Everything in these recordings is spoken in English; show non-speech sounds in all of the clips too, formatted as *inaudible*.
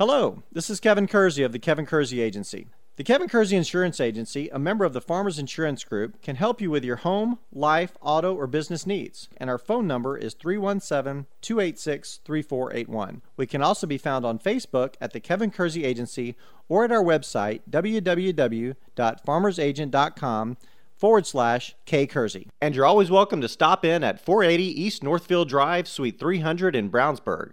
Hello, this is Kevin Kersey of the Kevin Kersey Agency. The Kevin Kersey Insurance Agency, a member of the Farmers Insurance Group, can help you with your home, life, auto, or business needs. And our phone number is 317 286 3481. We can also be found on Facebook at the Kevin Kersey Agency or at our website www.farmersagent.com forward slash K Kersey. And you're always welcome to stop in at 480 East Northfield Drive, Suite 300 in Brownsburg.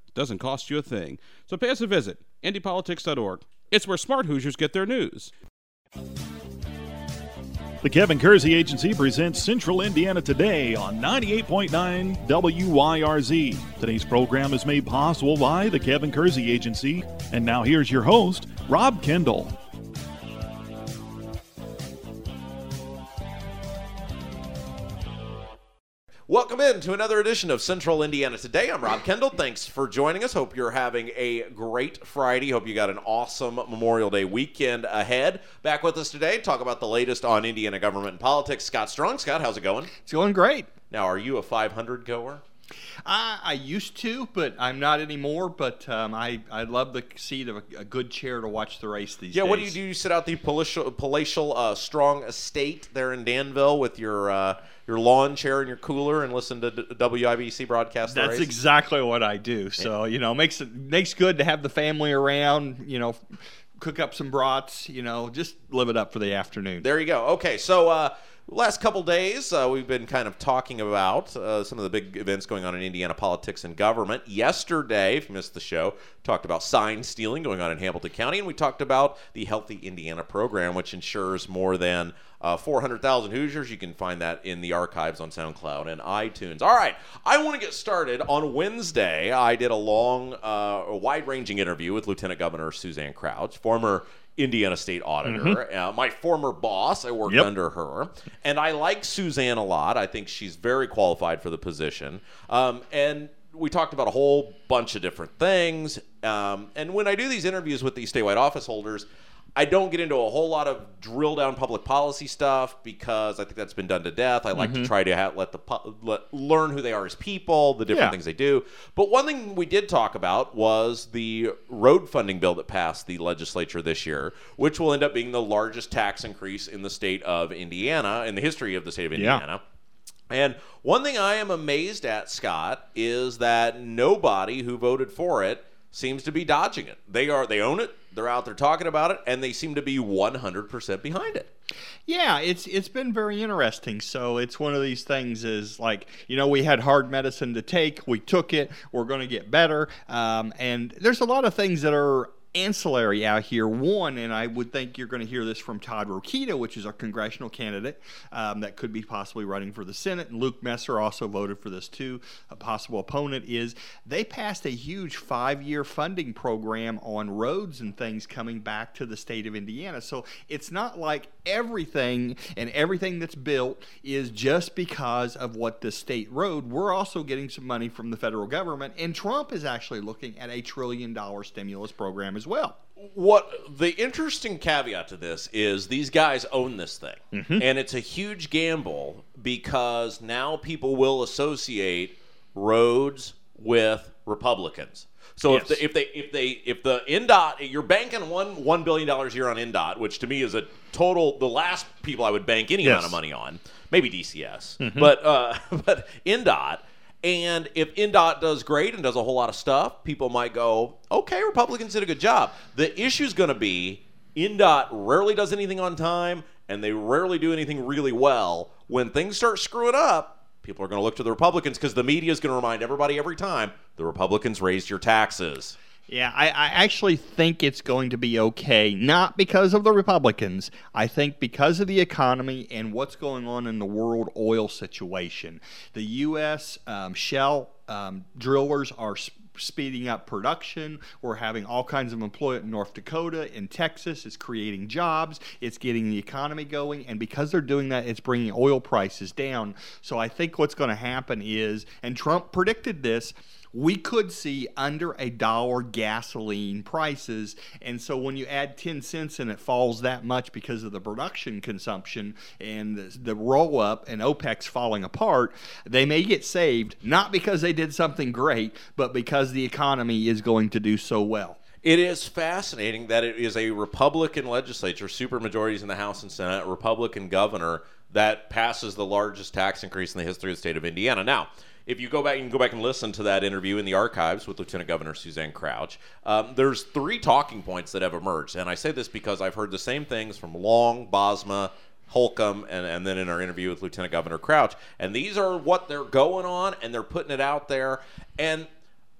doesn't cost you a thing. So pay us a visit, IndyPolitics.org. It's where smart Hoosiers get their news. The Kevin Kersey Agency presents Central Indiana Today on 98.9 WYRZ. Today's program is made possible by the Kevin Kersey Agency. And now here's your host, Rob Kendall. Welcome in to another edition of Central Indiana Today. I'm Rob Kendall. Thanks for joining us. Hope you're having a great Friday. Hope you got an awesome Memorial Day weekend ahead. Back with us today, talk about the latest on Indiana government and politics. Scott Strong. Scott, how's it going? It's going great. Now, are you a 500 goer? I, I used to, but I'm not anymore. But um, I I love the seat of a, a, good chair to watch the race these yeah, days. Yeah, what do you do? You sit out the palatial, palatial uh, strong estate there in Danville with your uh, your lawn chair and your cooler and listen to WIBC broadcast. That's exactly what I do. So you know, makes it makes good to have the family around. You know, cook up some brats. You know, just live it up for the afternoon. There you go. Okay, so. Uh, last couple days, uh, we've been kind of talking about uh, some of the big events going on in Indiana politics and government. Yesterday, if you missed the show, talked about sign stealing going on in Hamilton County, and we talked about the Healthy Indiana program, which ensures more than uh, 400,000 Hoosiers. You can find that in the archives on SoundCloud and iTunes. All right, I want to get started. On Wednesday, I did a long, uh, wide ranging interview with Lieutenant Governor Suzanne Crouch, former Indiana State Auditor. Mm-hmm. Uh, my former boss, I worked yep. under her, and I like Suzanne a lot. I think she's very qualified for the position. Um, and we talked about a whole bunch of different things. Um, and when I do these interviews with these statewide office holders, I don't get into a whole lot of drill down public policy stuff because I think that's been done to death. I like mm-hmm. to try to have, let the let, learn who they are as people, the different yeah. things they do. But one thing we did talk about was the road funding bill that passed the legislature this year, which will end up being the largest tax increase in the state of Indiana in the history of the state of Indiana. Yeah. And one thing I am amazed at, Scott, is that nobody who voted for it seems to be dodging it. They are they own it. They're out there talking about it, and they seem to be 100% behind it. Yeah, it's it's been very interesting. So it's one of these things is like you know we had hard medicine to take, we took it, we're going to get better, um, and there's a lot of things that are ancillary out here. One, and I would think you're going to hear this from Todd Rokita, which is a congressional candidate um, that could be possibly running for the Senate. And Luke Messer also voted for this too. A possible opponent is they passed a huge five year funding program on roads and things coming back to the state of Indiana. So it's not like everything and everything that's built is just because of what the state road. We're also getting some money from the federal government, and Trump is actually looking at a trillion dollar stimulus program as well. What the interesting caveat to this is these guys own this thing, mm-hmm. and it's a huge gamble because now people will associate roads with Republicans. So yes. if, the, if they if they if the INDOT you're banking one one billion dollars a year on INDOT, which to me is a total the last people I would bank any yes. amount of money on, maybe DCS, mm-hmm. but uh, *laughs* but INDOT And if NDOT does great and does a whole lot of stuff, people might go, okay, Republicans did a good job. The issue is going to be NDOT rarely does anything on time, and they rarely do anything really well. When things start screwing up, people are going to look to the Republicans because the media is going to remind everybody every time the Republicans raised your taxes. Yeah, I, I, actually think it's going to be okay, not because of the Republicans. I think because of the economy and what's going on in the world oil situation. The U.S. Um, shale um, drillers are speeding up production. We're having all kinds of employment in North Dakota, in Texas. It's creating jobs. It's getting the economy going. And because they're doing that, it's bringing oil prices down. So I think what's going to happen is, and Trump predicted this, we could see under a dollar gasoline prices. And so when you add 10 cents and it falls that much because of the production consumption and the, the roll up and OPEC's falling apart, they may get saved, not because they did something great, but because the economy is going to do so well. It is fascinating that it is a Republican legislature, supermajorities in the House and Senate, Republican governor that passes the largest tax increase in the history of the state of Indiana. Now, if you go back, you can go back and listen to that interview in the archives with Lieutenant Governor Suzanne Crouch. Um, there's three talking points that have emerged, and I say this because I've heard the same things from Long, Bosma, Holcomb, and, and then in our interview with Lieutenant Governor Crouch. And these are what they're going on, and they're putting it out there. And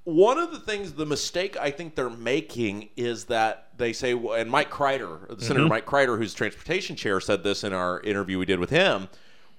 one of the things, the mistake I think they're making is that they say, and Mike Crider, Senator mm-hmm. Mike Crider, who's transportation chair, said this in our interview we did with him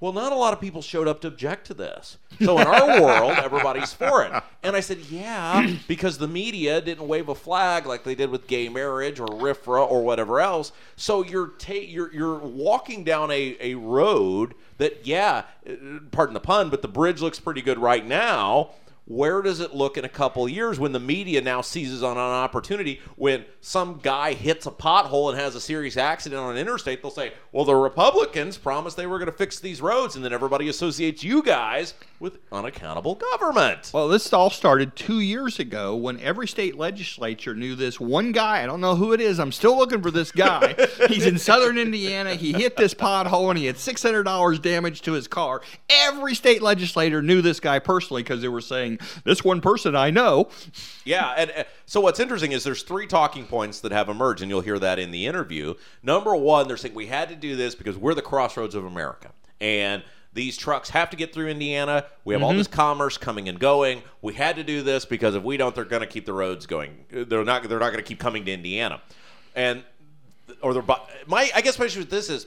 well, not a lot of people showed up to object to this. So in our world, everybody's for it. And I said, yeah, because the media didn't wave a flag like they did with gay marriage or RFRA or whatever else. So you're ta- you're you're walking down a, a road that, yeah, uh, pardon the pun, but the bridge looks pretty good right now where does it look in a couple years when the media now seizes on an opportunity when some guy hits a pothole and has a serious accident on an interstate? They'll say well the republicans promised they were going to fix these roads and then everybody associates you guys with unaccountable government. Well this all started two years ago when every state legislature knew this one guy i don't know who it is i'm still looking for this guy. *laughs* He's in southern indiana he hit this pothole and he had $600 damage to his car. Every state legislator knew this guy personally because they were saying this one person I know. Yeah, and uh, so what's interesting is there's three talking points that have emerged, and you'll hear that in the interview. Number one, they're saying we had to do this because we're the crossroads of America, and these trucks have to get through Indiana. We have mm-hmm. all this commerce coming and going. We had to do this because if we don't, they're going to keep the roads going. They're not. They're not going to keep coming to Indiana, and or they're. My I guess my issue with this is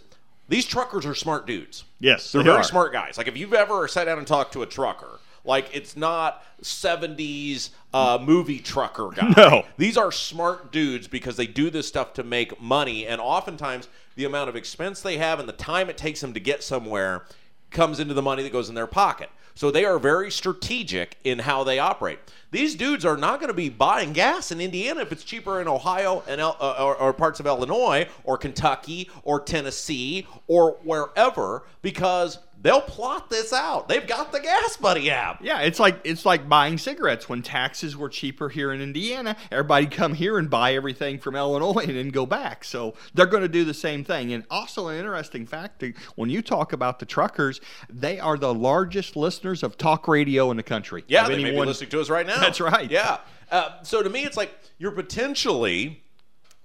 these truckers are smart dudes. Yes, they're they very are. smart guys. Like if you've ever sat down and talked to a trucker like it's not 70s uh, movie trucker guy. No. These are smart dudes because they do this stuff to make money. And oftentimes, the amount of expense they have and the time it takes them to get somewhere comes into the money that goes in their pocket. So they are very strategic in how they operate. These dudes are not going to be buying gas in Indiana if it's cheaper in Ohio and uh, or, or parts of Illinois or Kentucky or Tennessee or wherever because they'll plot this out. They've got the Gas Buddy app. Yeah, it's like it's like buying cigarettes when taxes were cheaper here in Indiana. Everybody come here and buy everything from Illinois and then go back. So they're going to do the same thing. And also an interesting fact: when you talk about the truckers, they are the largest listeners of talk radio in the country. Yeah, they anyone... may be listening to us right now. That's right. Yeah. Uh, so to me, it's like you're potentially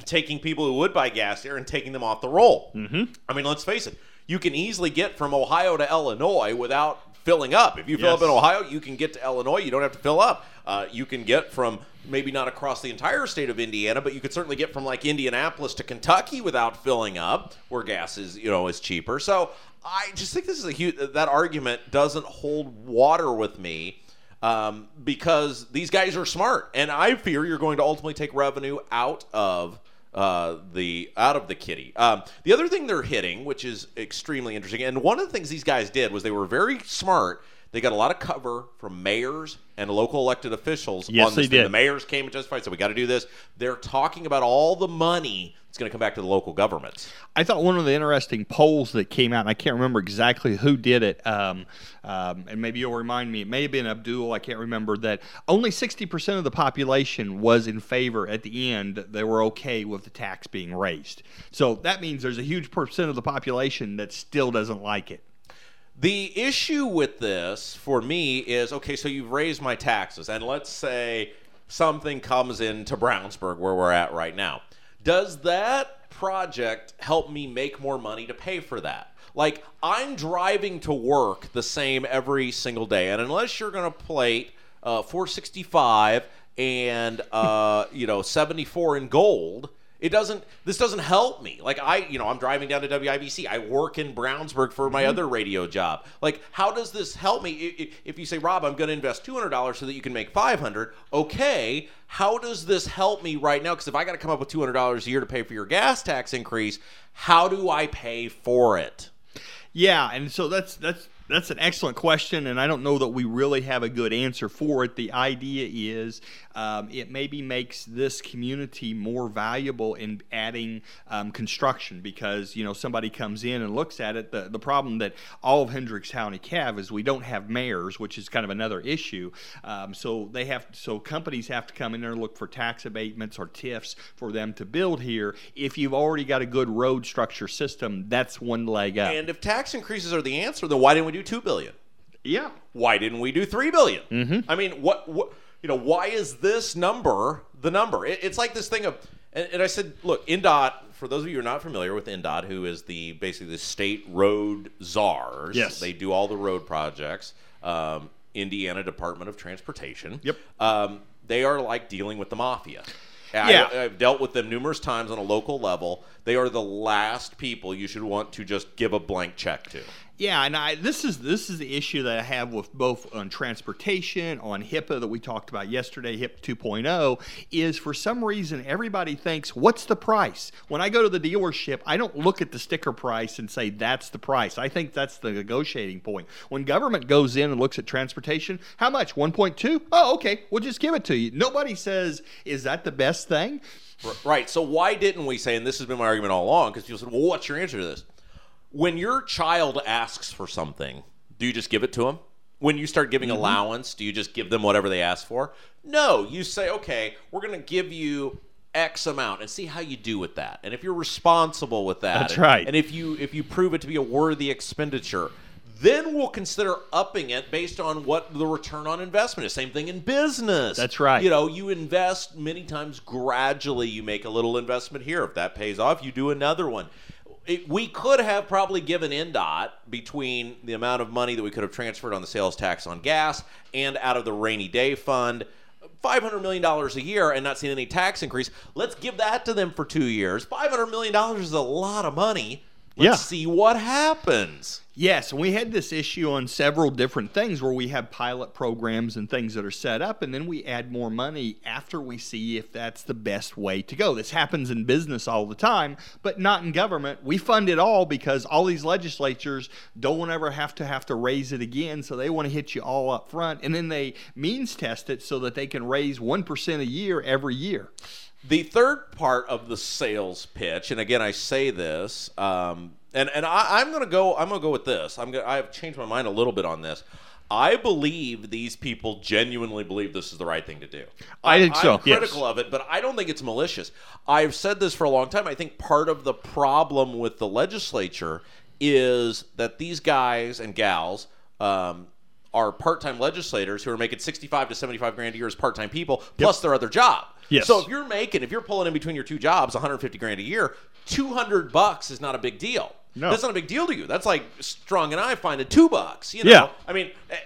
taking people who would buy gas here and taking them off the roll. Mm-hmm. I mean, let's face it you can easily get from Ohio to Illinois without filling up. If you fill yes. up in Ohio, you can get to Illinois. You don't have to fill up. Uh, you can get from maybe not across the entire state of Indiana, but you could certainly get from like Indianapolis to Kentucky without filling up, where gas is you know is cheaper. So I just think this is a huge that argument doesn't hold water with me. Um, because these guys are smart, and I fear you're going to ultimately take revenue out of uh, the out of the kitty. Um, the other thing they're hitting, which is extremely interesting, and one of the things these guys did was they were very smart. They got a lot of cover from mayors and local elected officials yes, on this. They did. The mayors came and testified, so we got to do this. They're talking about all the money going to come back to the local governments. I thought one of the interesting polls that came out, and I can't remember exactly who did it, um, um, and maybe you'll remind me, it may have been Abdul, I can't remember, that only 60% of the population was in favor at the end, they were okay with the tax being raised. So that means there's a huge percent of the population that still doesn't like it The issue with this for me is okay, so you've raised my taxes, and let's say something comes into Brownsburg where we're at right now. Does that project help me make more money to pay for that? Like, I'm driving to work the same every single day, and unless you're going to plate uh, 465 and, uh, you know, 74 in gold, it doesn't this doesn't help me. Like i you know i'm driving down to wibc i work in brownsburg for my mm-hmm. other radio job. Like how does this help me? If you say rob i'm going to invest $200 so that you can make 500 okay how does this help me right now? Because if i got to come up with $200 a year to pay for your gas tax increase how do i pay for it? Yeah, and so that's that's that's an excellent question, and I don't know that we really have a good answer for it. The idea is um, it maybe makes this community more valuable in adding um, construction because you know somebody comes in and looks at it. The the problem that all of Hendricks County have is we don't have mayors, which is kind of another issue. Um, so they have so companies have to come in there and look for tax abatements or TIFs for them to build here. If you've already got a good road structure system, that's one leg up. and if tax increases are the answer then why didn't we do 2 billion yeah. why didn't we do three billion? Mm-hmm. I mean, what, what, you know, why is this number the number? It, it's like this thing of, and, and I said, look, INDOT. For those of you who are not familiar with INDOT, who is the basically the state road czars, Yes. they do all the road projects. Um, Indiana Department of Transportation. Yep. Um, they are like dealing with the mafia. Yeah. I, I've dealt with them numerous times on a local level. They are the last people you should want to just give a blank check to. Yeah, and I this is this is the issue that I have with both on transportation, on HIPAA that we talked about yesterday, HIP 2.0, is for some reason everybody thinks, what's the price? When I go to the dealership, I don't look at the sticker price and say that's the price. I think that's the negotiating point. When government goes in and looks at transportation, how much? 1.2? Oh, okay, we'll just give it to you. Nobody says, is that the best thing? Right. So why didn't we say, and this has been my argument all along, because people said, well, what's your answer to this? When your child asks for something, do you just give it to them? When you start giving mm-hmm. allowance, do you just give them whatever they ask for? No. You say, okay, we're going to give you X amount and see how you do with that. And if you're responsible with that, That's and- right. And if you if you prove it to be a worthy expenditure, then we'll consider upping it based on what the return on investment is. Same thing in business. That's right. You know, you invest many times gradually. You make a little investment here. If that pays off, you do another one. It, we could have probably given NDOT between the amount of money that we could have transferred on the sales tax on gas and out of the rainy day fund. $500 million a year and not seeing any tax increase. Let's give that to them for two years. $500 million is a lot of money. Let's Yeah. see what happens. Yes, we had this issue on several different things where we have pilot programs and things that are set up, and then we add more money after we see if that's the best way to go. This happens in business all the time, but not in government. We fund it all because all these legislatures don't ever have to have to raise it again, so they want to hit you all up front, and then they means test it so that they can raise 1% a year every year. The third part of the sales pitch, and again, I say this, um, and and I, I'm going to go. I'm to go with this. I'm gonna. I've changed my mind a little bit on this. I believe these people genuinely believe this is the right thing to do. I think so, I'm yes. critical of it, but I don't think it's malicious. I've said this for a long time. I think part of the problem with the legislature is that these guys and gals um, are part-time legislators who are making 65 to 75 grand a year as part-time people plus their other job. Yes. So if you're making, if you're pulling in between your two jobs, 150 grand a year, 200 bucks is not a big deal. No. That's not a big deal to you. That's like Strong and I find a two bucks. You know, Yeah. I mean, eh,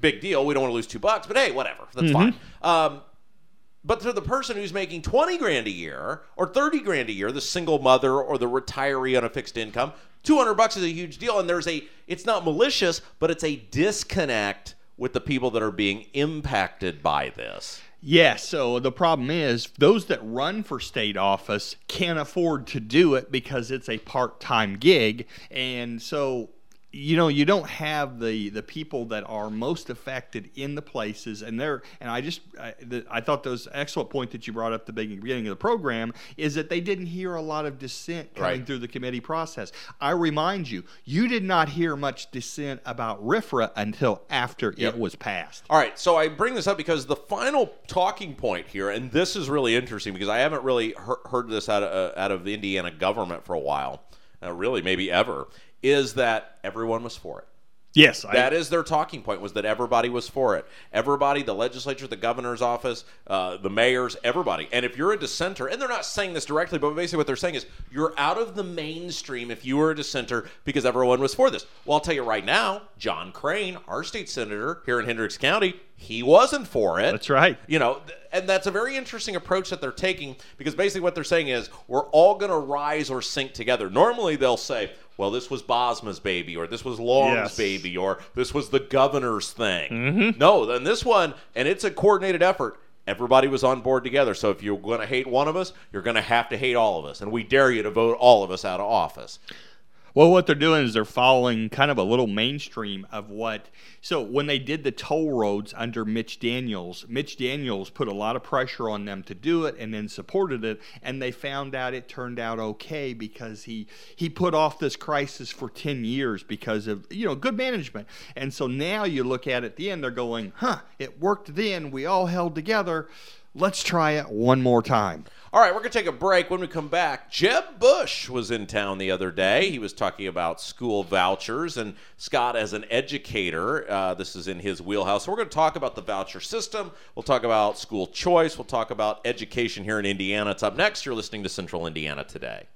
big deal. We don't want to lose two bucks, but hey, whatever. That's Mm-hmm. fine. Um, but to the person who's making 20 grand a year or 30 grand a year, the single mother or the retiree on a fixed income, 200 bucks is a huge deal. And there's a, it's not malicious, but it's a disconnect with the people that are being impacted by this. Yes. So the problem is those that run for state office can't afford to do it because it's a part-time gig, and so you know you don't have the the people that are most affected in the places and they're and i just i, the, I thought those excellent point that you brought up at the beginning, of the program is that they didn't hear a lot of dissent coming Right. through the committee process i remind you you did not hear much dissent about RFRA until after Yep. it was passed All right, so I bring this up because the final talking point here, and this is really interesting because I haven't really he- heard this out of, uh, out of the Indiana government for a while, uh, really maybe ever, is that everyone was for it. Yes, I- that is their talking point was that everybody was for it. Everybody, the legislature, the governor's office, uh, the mayors, everybody. And if you're a dissenter, and they're not saying this directly, but basically what they're saying is you're out of the mainstream if you were a dissenter because everyone was for this. Well, I'll tell you right now, John Crane, our state senator here in Hendricks County, he wasn't for it. That's right. You know, and that's a very interesting approach that they're taking because basically what they're saying is we're all going to rise or sink together. Normally they'll say, well, this was Bosma's baby, or this was Long's Yes. baby, or this was the governor's thing. Mm-hmm. No, then this one, and it's a coordinated effort. Everybody was on board together. So if you're going to hate one of us, you're going to have to hate all of us. And we dare you to vote all of us out of office. Well, what they're doing is they're following kind of a little mainstream of what. So when they did the toll roads under Mitch Daniels, Mitch Daniels put a lot of pressure on them to do it, and then supported it, and they found out it turned out okay because he he put off this crisis for ten years because of you know good management, and so now you look at it at the end, they're going, huh, it worked then, we all held together, let's try it one more time. All right, we're going to take a break. When we come back, Jeb Bush was in town the other day. He was talking about school vouchers, and Scott, as an educator, uh, this is in his wheelhouse. So we're going to talk about the voucher system. We'll talk about school choice. We'll talk about education here in Indiana. It's up next. You're listening to Central Indiana today.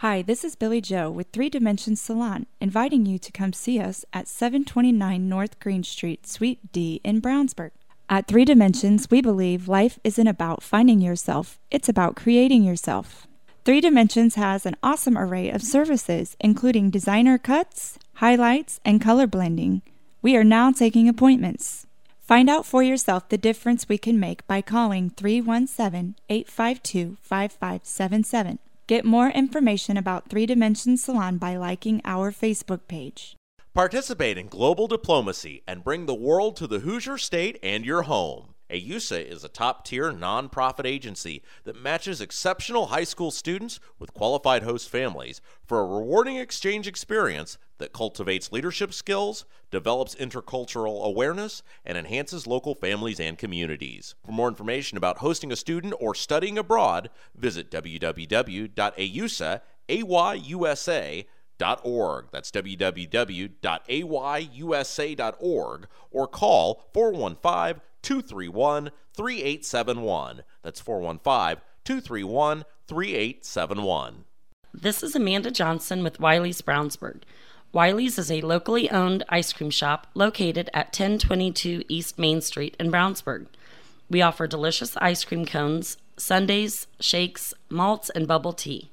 Hi, this is Billy Joe with Three Dimensions Salon, inviting you to come see us at 729 North Green Street, Suite D in Brownsburg. At Three Dimensions, we believe life isn't about finding yourself, it's about creating yourself. Three Dimensions has an awesome array of services, including designer cuts, highlights, and color blending. We are now taking appointments. Find out for yourself the difference we can make by calling 317 852 5577. Get more information about Three Dimensions Salon by liking our Facebook page. Participate in global diplomacy and bring the world to the Hoosier State and your home. Ayusa is a top tier nonprofit agency that matches exceptional high school students with qualified host families for a rewarding exchange experience that cultivates leadership skills, develops intercultural awareness, and enhances local families and communities. For more information about hosting a student or studying abroad, visit www.ayusa.org. That's www.ayusa.org or call 415 231 3871. That's 415 231 3871. This is Amanda Johnson with Wiley's Brownsburg. Wiley's is a locally owned ice cream shop located at 1022 East Main Street in Brownsburg. We offer delicious ice cream cones, sundaes, shakes, malts, and bubble tea.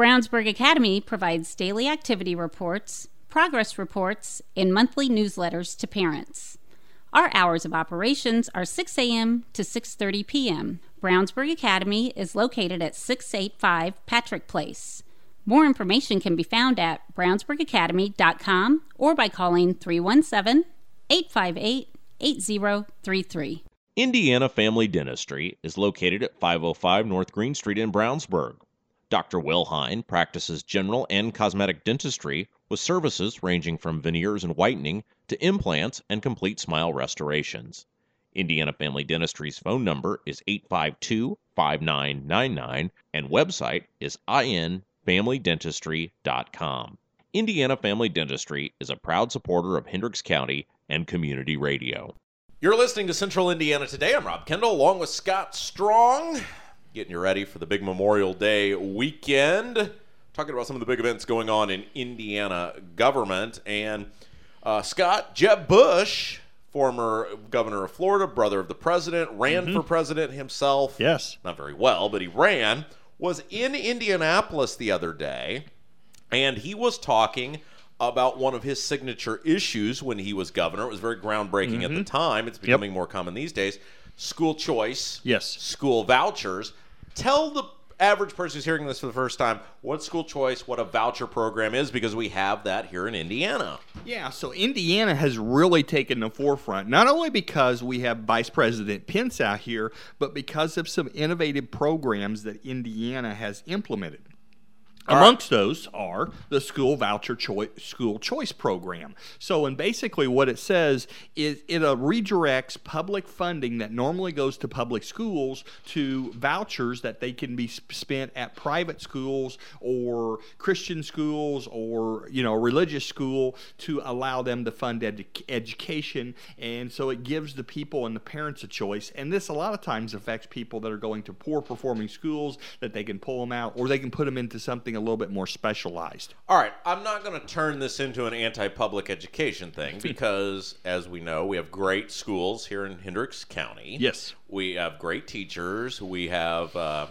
Brownsburg Academy provides daily activity reports, progress reports, and monthly newsletters to parents. Our hours of operations are 6 a.m. to 6:30 p.m. Brownsburg Academy is located at 685 Patrick Place. More information can be found at brownsburgacademy.com or by calling 317 858 8033. Indiana Family Dentistry is located at 505 North Green Street in Brownsburg. Dr. Wilhine practices general and cosmetic dentistry with services ranging from veneers and whitening to implants and complete smile restorations. Indiana Family Dentistry's phone number is 852 5999 and website is infamilydentistry.com. Indiana Family Dentistry is a proud supporter of Hendricks County and community radio. You're listening to Central Indiana Today. I'm Rob Kendall along with Scott Strong, getting you ready for the big Memorial Day weekend. Talking about some of the big events going on in Indiana government. And uh, Scott, Jeb Bush, former governor of Florida, brother of the president, ran for president himself. Yes. Not very well, but he ran, was in Indianapolis the other day, and he was talking about one of his signature issues when he was governor. It was very groundbreaking at the time. It's becoming more common these days. School choice. Yes. School vouchers. Tell the average person who's hearing this for the first time what school choice, what a voucher program is, because we have that here in Indiana. Yeah, so Indiana has really taken the forefront, not only because we have Vice President Pence out here, but because of some innovative programs that Indiana has implemented. Amongst those are the school voucher choice school choice program. So, and basically what it says is it uh, redirects public funding that normally goes to public schools to vouchers that they can be sp- spent at private schools or Christian schools or you know religious school to allow them to fund edu- education. And so it gives the people and the parents a choice. And this a lot of times affects people that are going to poor performing schools that they can pull them out or they can put them into something a little bit more specialized. All right, I'm not going to turn this into an anti public education thing because, as we know, we have great schools here in Hendricks County. Yes. We have great teachers. We have uh,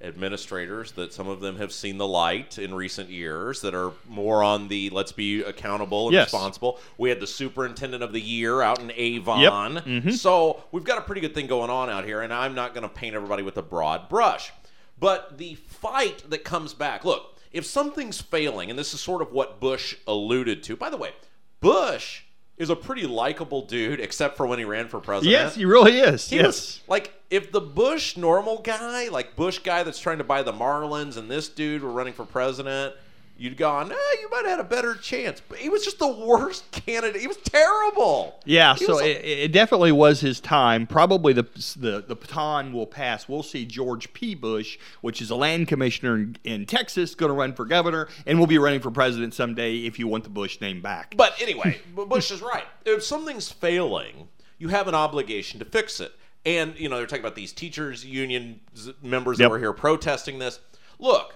administrators that some of them have seen the light in recent years that are more on the let's be accountable and Yes. responsible. We had the superintendent of the year out in Avon. Mm-hmm. So we've got a pretty good thing going on out here, and I'm not going to paint everybody with a broad brush. But the fight that comes back look, if something's failing, and this is sort of what Bush alluded to, by the way, Bush is a pretty likable dude, except for when he ran for president. Yes, he really is. He yes. was like if the Bush normal guy, like Bush guy that's trying to buy the Marlins, and this dude were running for president, you'd gone, eh, you might have had a better chance. But he was just the worst *laughs* candidate. He was terrible. Yeah, He so was it, it definitely was his time. Probably the, the the baton will pass. We'll see George P. Bush, which is a land commissioner in, in Texas, going to run for governor, and will be running for president someday if you want the Bush name back. But anyway, *laughs* Bush is right. If something's failing, you have an obligation to fix it. And you know they're talking about these teachers union members that were here protesting this. Look,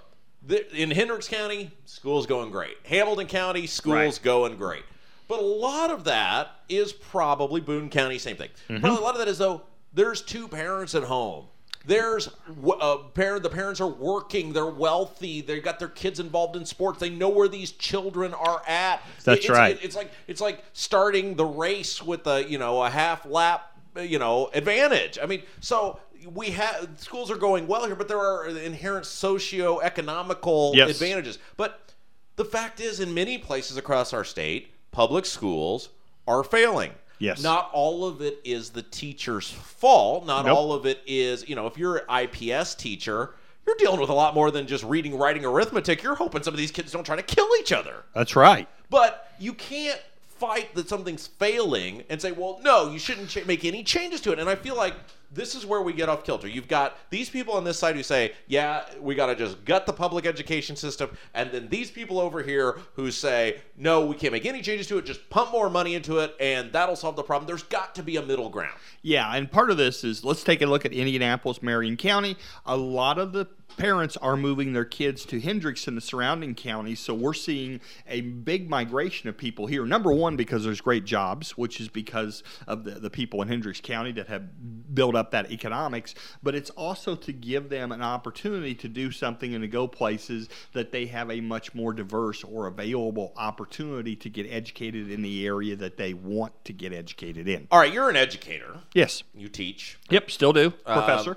in Hendricks County, school's going great. Hamilton County, school's Right. going great. But a lot of that is probably Boone County, same thing. Mm-hmm. Probably a lot of that is though there's two parents at home. There's w- uh, parent. The parents are working. They're wealthy. They've got their kids involved in sports. They know where these children are at. That's It's- right. it's like it's like starting the race with a you know a half lap you know advantage. I mean, so we have schools are going well here, but there are inherent socio-economical Yes. advantages. But the fact is, in many places across our state, public schools are failing. Yes. Not all of it is the teacher's fault. Not Nope. all of it is, you know, if you're an IPS teacher, you're dealing with a lot more than just reading, writing, arithmetic. You're hoping some of these kids don't try to kill each other. That's right. But you can't fight that something's failing and say, well, no, you shouldn't ch- make any changes to it. And I feel like this is where we get off kilter. You've got these people on this side who say, yeah, we got to just gut the public education system. And then these people over here who say, no, we can't make any changes to it, just pump more money into it, and that'll solve the problem. There's got to be a middle ground. Yeah, and part of this is let's take a look at Indianapolis, Marion County. A lot of the parents are moving their kids to Hendricks and the surrounding counties, so we're seeing a big migration of people here. Number one, because there's great jobs, which is because of the, the people in Hendricks County that have built up that economics, but it's also to give them an opportunity to do something and to go places that they have a much more diverse or available opportunity to get educated in the area that they want to get educated in. All right, you're an educator, Yes. you teach. Yep, still do, Um, professor.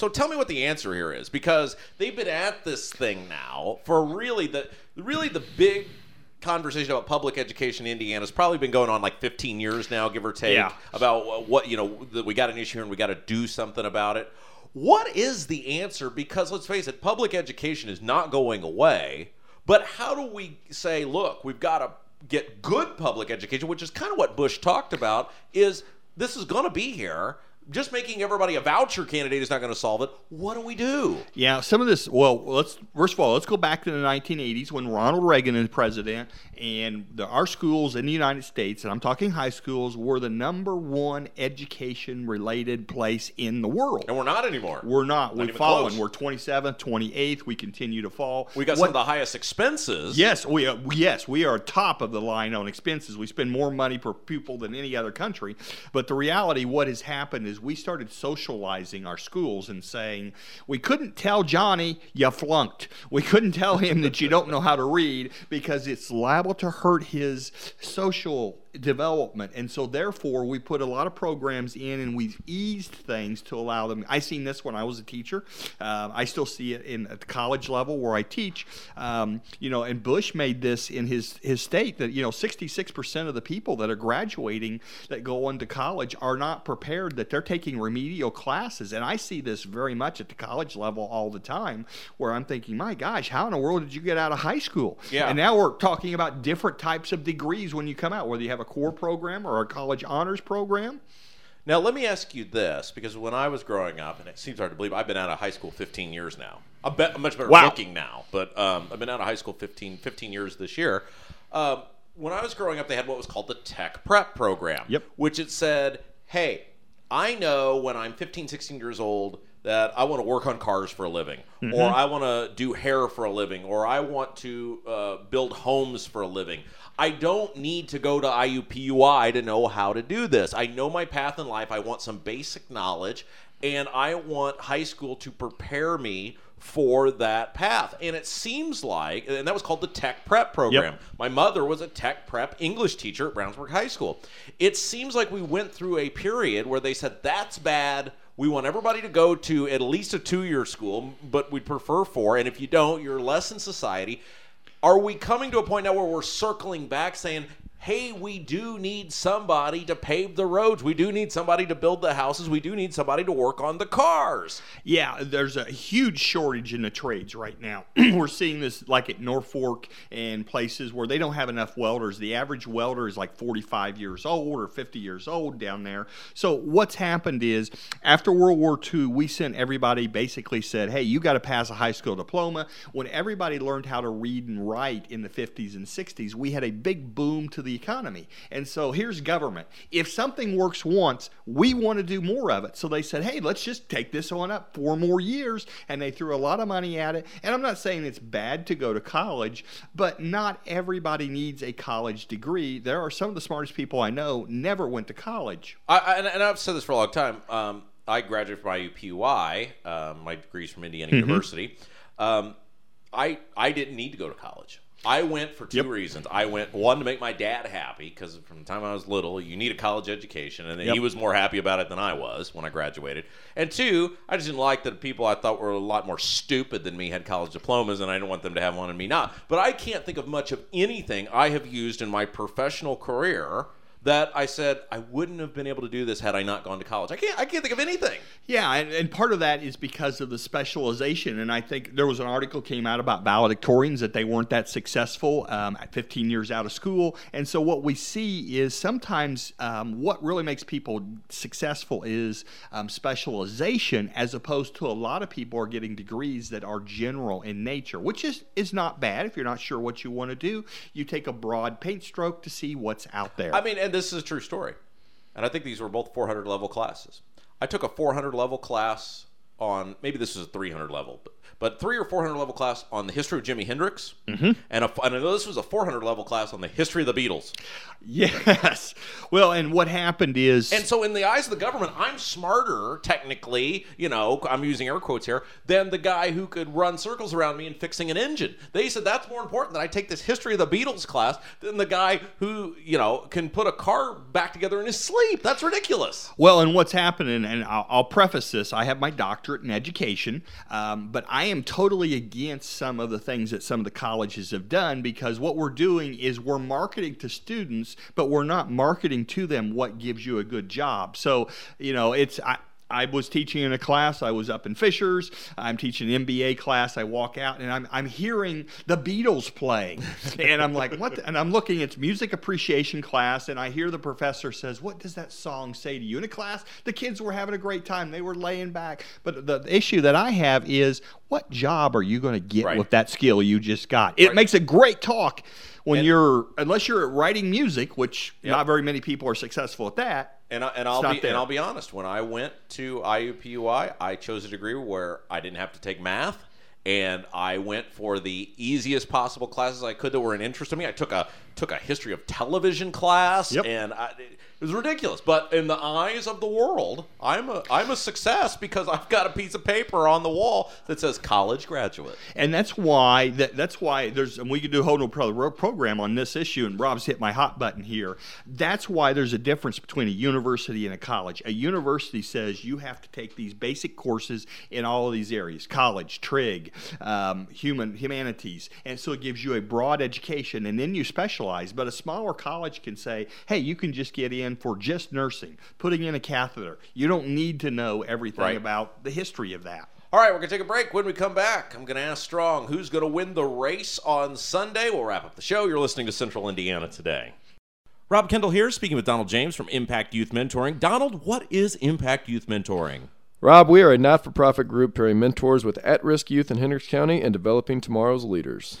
So tell me what the answer here is, because they've been at this thing now for really the really the big conversation about public education in Indiana has probably been going on like 15 years now, give or take. Yeah. About what you know that we got an issue here and we got to do something about it. What is the answer? Because let's face it, public education is not going away. But how do we say, look, we've got to get good public education, which is kind of what Bush talked about. Is this is going to be here? Just making everybody a voucher candidate is not going to solve it. What do we do? Yeah, some of this. Well, let's first of all let's go back to the 1980s when Ronald Reagan is president, and the, our schools in the United States, and I'm talking high schools, were the number one education-related place in the world. And we're not anymore. We're not. Not We've even fallen. close. We're 27th, 28th. We continue to fall. we got some of the highest expenses. Yes, we are, yes we are top of the line on expenses. We spend more money per pupil than any other country. But the reality, what has happened is we started socializing our schools and saying we couldn't tell Johnny you flunked. We couldn't tell him that you don't know how to read because it's liable to hurt his social development, and so therefore we put a lot of programs in, and we've eased things to allow them. I seen this when I was a teacher. Um, I still see it in at the college level where I teach. Um, you know, and Bush made this in his his state that you know 66 percent of the people that are graduating that go into college are not prepared that they're taking remedial classes, and I see this very much at the college level all the time, where I'm thinking, my gosh, how in the world did you get out of high school? Yeah. And now we're talking about different types of degrees when you come out, whether you have a core program or a college honors program. Now, let me ask you this, because when I was growing up, and it seems hard to believe, I've been out of high school 15 years now. I'm, be- I'm much better Wow. looking now, but um, I've been out of high school 15, 15 years this year. Um, when I was growing up, they had what was called the Tech Prep Program, Yep. which it said, hey, I know when I'm 15, 16 years old that I want to work on cars for a living, or I want to do hair for a living, or I want to uh, build homes for a living. I don't need to go to IUPUI to know how to do this. I know my path in life. I want some basic knowledge, and I want high school to prepare me for that path. And it seems like, and that was called the Tech Prep Program. My mother was a Tech Prep English teacher at Brownsburg High School. It seems like we went through a period where they said, that's bad. We want everybody to go to at least a two year school, but we'd prefer four. And if you don't, you're less in society. Are we coming to a point now where we're circling back saying, hey, we do need somebody to pave the roads. We do need somebody to build the houses. We do need somebody to work on the cars. Yeah, there's a huge shortage in the trades right now. *clears throat* We're seeing this like at Norfolk and places where they don't have enough welders. The average welder is like 45 years old or 50 years old down there. So what's happened is after World War II, we sent everybody basically said, "Hey, you got to pass a high school diploma." When everybody learned how to read and write in the 50s and 60s, we had a big boom to the economy. And so here's government. If something works once, we want to do more of it. So they said, hey, let's just take this on up four more years. And they threw a lot of money at it. And I'm not saying it's bad to go to college, but not everybody needs a college degree. There are some of the smartest people I know never went to college. I, I, and, and I've said this for a long time. Um, I graduated from IUPUI. Um, my degree's from Indiana University. Um, I I didn't need to go to college. I went for two reasons. I went one to make my dad happy because from the time I was little, you need a college education, and he was more happy about it than I was when I graduated. And two, I just didn't like that people I thought were a lot more stupid than me had college diplomas, and I didn't want them to have one and me not. But I can't think of much of anything I have used in my professional career that I said I wouldn't have been able to do this had I not gone to college. I can't. I can't think of anything. Yeah, and, and part of that is because of the specialization. And I think there was an article came out about valedictorians that they weren't that successful um, at 15 years out of school. And so what we see is sometimes um, what really makes people successful is um, specialization, as opposed to a lot of people are getting degrees that are general in nature, which is is not bad. If you're not sure what you want to do, you take a broad paint stroke to see what's out there. I mean, and this is a true story. And I think these were both 400 level classes. I took a 400 level class on maybe this is a 300 level, but, but three or 400 level class on the history of Jimi Hendrix, mm-hmm. and, a, and I know this was a 400 level class on the history of the Beatles. yes. Well, and what happened is And so, in the eyes of the government, I'm smarter, technically, you know, I'm using air quotes here, than the guy who could run circles around me and fixing an engine. They said that's more important that I take this history of the Beatles class than the guy who, you know, can put a car back together in his sleep. That's ridiculous. Well, and what's happening, and I'll, I'll preface this I have my doctorate in education, um, but I am totally against some of the things that some of the colleges have done because what we're doing is we're marketing to students, but we're not marketing to them what gives you a good job. So, you know, it's. I, I was teaching in a class. I was up in Fishers. I'm teaching an MBA class. I walk out and I'm, I'm hearing the Beatles playing. *laughs* and I'm like, what? the-" And I'm looking, it's music appreciation class. And I hear the professor says, what does that song say to you? In a class, the kids were having a great time. They were laying back. But the issue that I have is, what job are you going to get Right. with that skill you just got? It Right. makes a great talk when And- you're, unless you're writing music, which not very many people are successful at that. And, I, and I'll be there. and I'll be honest. When I went to IUPUI, I chose a degree where I didn't have to take math, and I went for the easiest possible classes I could that were an interest to me. I took a took a history of television class, Yep. and I, it was ridiculous. But in the eyes of the world, I'm a I'm a success because I've got a piece of paper on the wall that says college graduate. And that's why that, that's why there's and we could do a whole new pro, program on this issue. And Rob's hit my hot button here. That's why there's a difference between a university and a college. A university says you have to take these basic courses in all of these areas: college, trig, um, human humanities, and so it gives you a broad education, and then you specialize. But a smaller college can say, hey, you can just get in for just nursing, putting in a catheter. You don't need to know everything Right. about the history of that. All right, we're going to take a break. When we come back, I'm going to ask Strong who's going to win the race on Sunday. We'll wrap up the show. You're listening to Central Indiana today. Rob Kendall here, speaking with Donald James from Impact Youth Mentoring. Donald, what is Impact Youth Mentoring? Rob, we are a not for profit group pairing mentors with at risk youth in Hendricks County and developing tomorrow's leaders.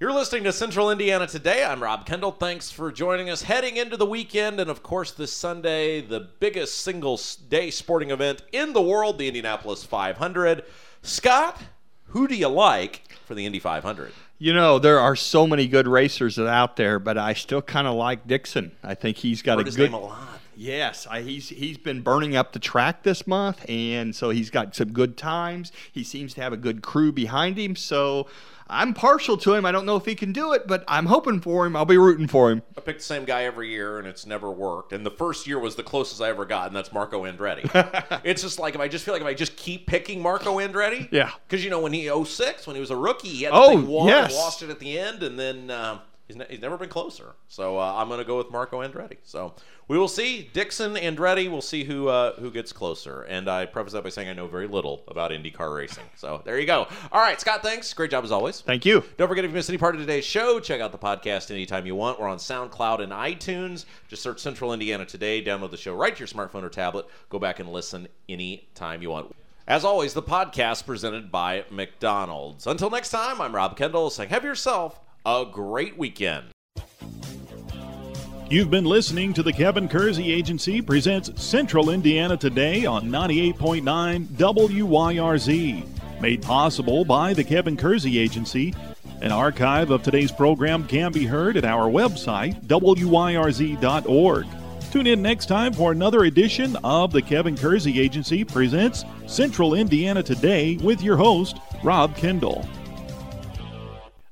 You're listening to Central Indiana Today. I'm Rob Kendall. Thanks for joining us. Heading into the weekend, and of course, this Sunday, the biggest single day sporting event in the world, the Indianapolis 500. Scott, who do you like for the Indy 500? You know, there are so many good racers out there, but I still kind of like Dixon. I think he's got Heard a good. Name a lot. Yes, I, he's he's been burning up the track this month, and so he's got some good times. He seems to have a good crew behind him, so I'm partial to him. I don't know if he can do it, but I'm hoping for him. I'll be rooting for him. I pick the same guy every year, and it's never worked. And the first year was the closest I ever got, and that's Marco Andretti. *laughs* it's just like if I just feel like if I just keep picking Marco Andretti, Yeah. because you know when he 06, when he was a rookie, he had Oh, yes. lost it at the end, and then um, he's, ne- he's never been closer. So uh, I'm going to go with Marco Andretti. So we will see Dixon Andretti. We'll see who uh, who gets closer. And I preface that by saying I know very little about IndyCar racing. So there you go. All right, Scott. Thanks. Great job as always. Thank you. Don't forget if you missed any part of today's show, check out the podcast anytime you want. We're on SoundCloud and iTunes. Just search Central Indiana Today, download the show right to your smartphone or tablet. Go back and listen anytime you want. As always, the podcast presented by McDonald's. Until next time, I'm Rob Kendall saying have yourself a great weekend. You've been listening to the Kevin Kersey Agency presents Central Indiana Today on 98.9 WYRZ. Made possible by the Kevin Kersey Agency. An archive of today's program can be heard at our website, WYRZ.org. Tune in next time for another edition of the Kevin Kersey Agency presents Central Indiana Today with your host, Rob Kendall.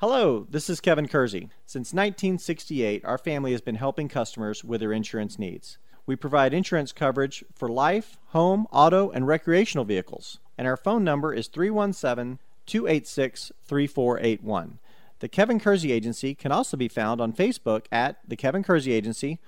Hello, this is Kevin Kersey. Since 1968, our family has been helping customers with their insurance needs. We provide insurance coverage for life, home, auto, and recreational vehicles. And our phone number is 317 286 3481. The Kevin Kersey Agency can also be found on Facebook at The Kevin Kersey Agency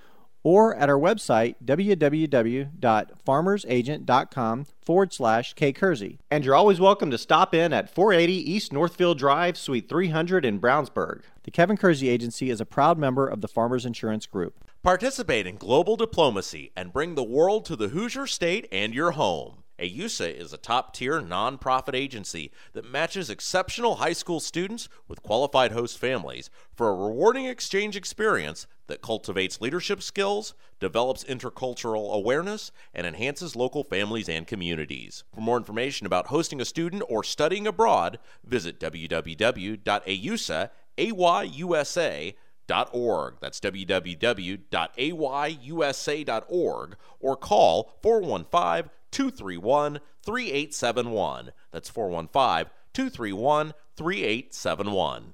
or at our website www.farmersagent.com forward slash kkersey. And you're always welcome to stop in at 480 East Northfield Drive, Suite 300 in Brownsburg. The Kevin Kersey Agency is a proud member of the Farmers Insurance Group. Participate in global diplomacy and bring the world to the Hoosier State and your home. Ayusa is a top tier nonprofit agency that matches exceptional high school students with qualified host families for a rewarding exchange experience that cultivates leadership skills, develops intercultural awareness, and enhances local families and communities. For more information about hosting a student or studying abroad, visit www.ayusa.org. That's www.ayusa.org or call 415 231 3871. That's 415 231 3871.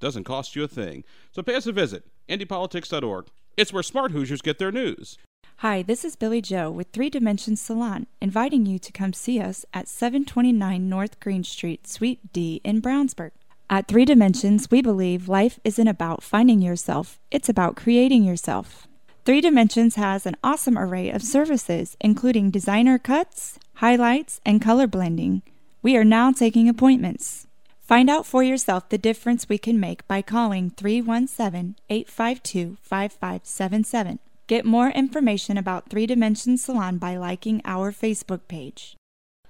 doesn't cost you a thing. So pay us a visit, IndyPolitics.org. It's where smart Hoosiers get their news. Hi, this is Billy Joe with Three Dimensions Salon, inviting you to come see us at 729 North Green Street, Suite D in Brownsburg. At Three Dimensions, we believe life isn't about finding yourself, it's about creating yourself. Three Dimensions has an awesome array of services, including designer cuts, highlights, and color blending. We are now taking appointments. Find out for yourself the difference we can make by calling 317 852 5577. Get more information about Three Dimensions Salon by liking our Facebook page.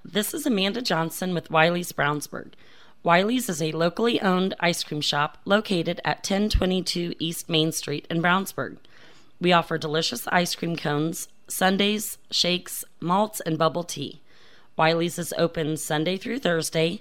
This is Amanda Johnson with Wiley's Brownsburg. Wiley's is a locally owned ice cream shop located at 1022 East Main Street in Brownsburg. We offer delicious ice cream cones, sundaes, shakes, malts, and bubble tea. Wiley's is open Sunday through Thursday,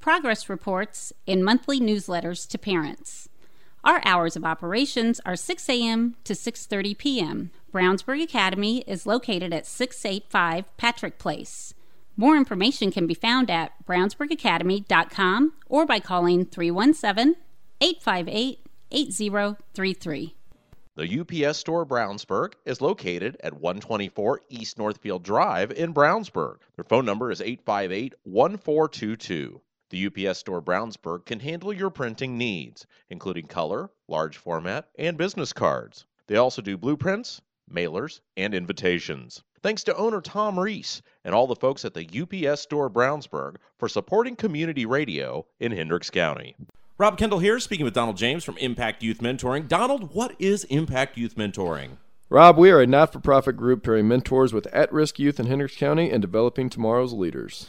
progress reports, and monthly newsletters to parents. Our hours of operations are 6 a.m. to 6:30 p.m. Brownsburg Academy is located at 685 Patrick Place. More information can be found at brownsburgacademy.com or by calling 317-858-8033. The UPS Store Brownsburg is located at 124 East Northfield Drive in Brownsburg. Their phone number is 858 1422. The UPS Store Brownsburg can handle your printing needs, including color, large format, and business cards. They also do blueprints, mailers, and invitations. Thanks to owner Tom Reese and all the folks at the UPS Store Brownsburg for supporting community radio in Hendricks County. Rob Kendall here, speaking with Donald James from Impact Youth Mentoring. Donald, what is Impact Youth Mentoring? Rob, we are a not for profit group pairing mentors with at risk youth in Hendricks County and developing tomorrow's leaders.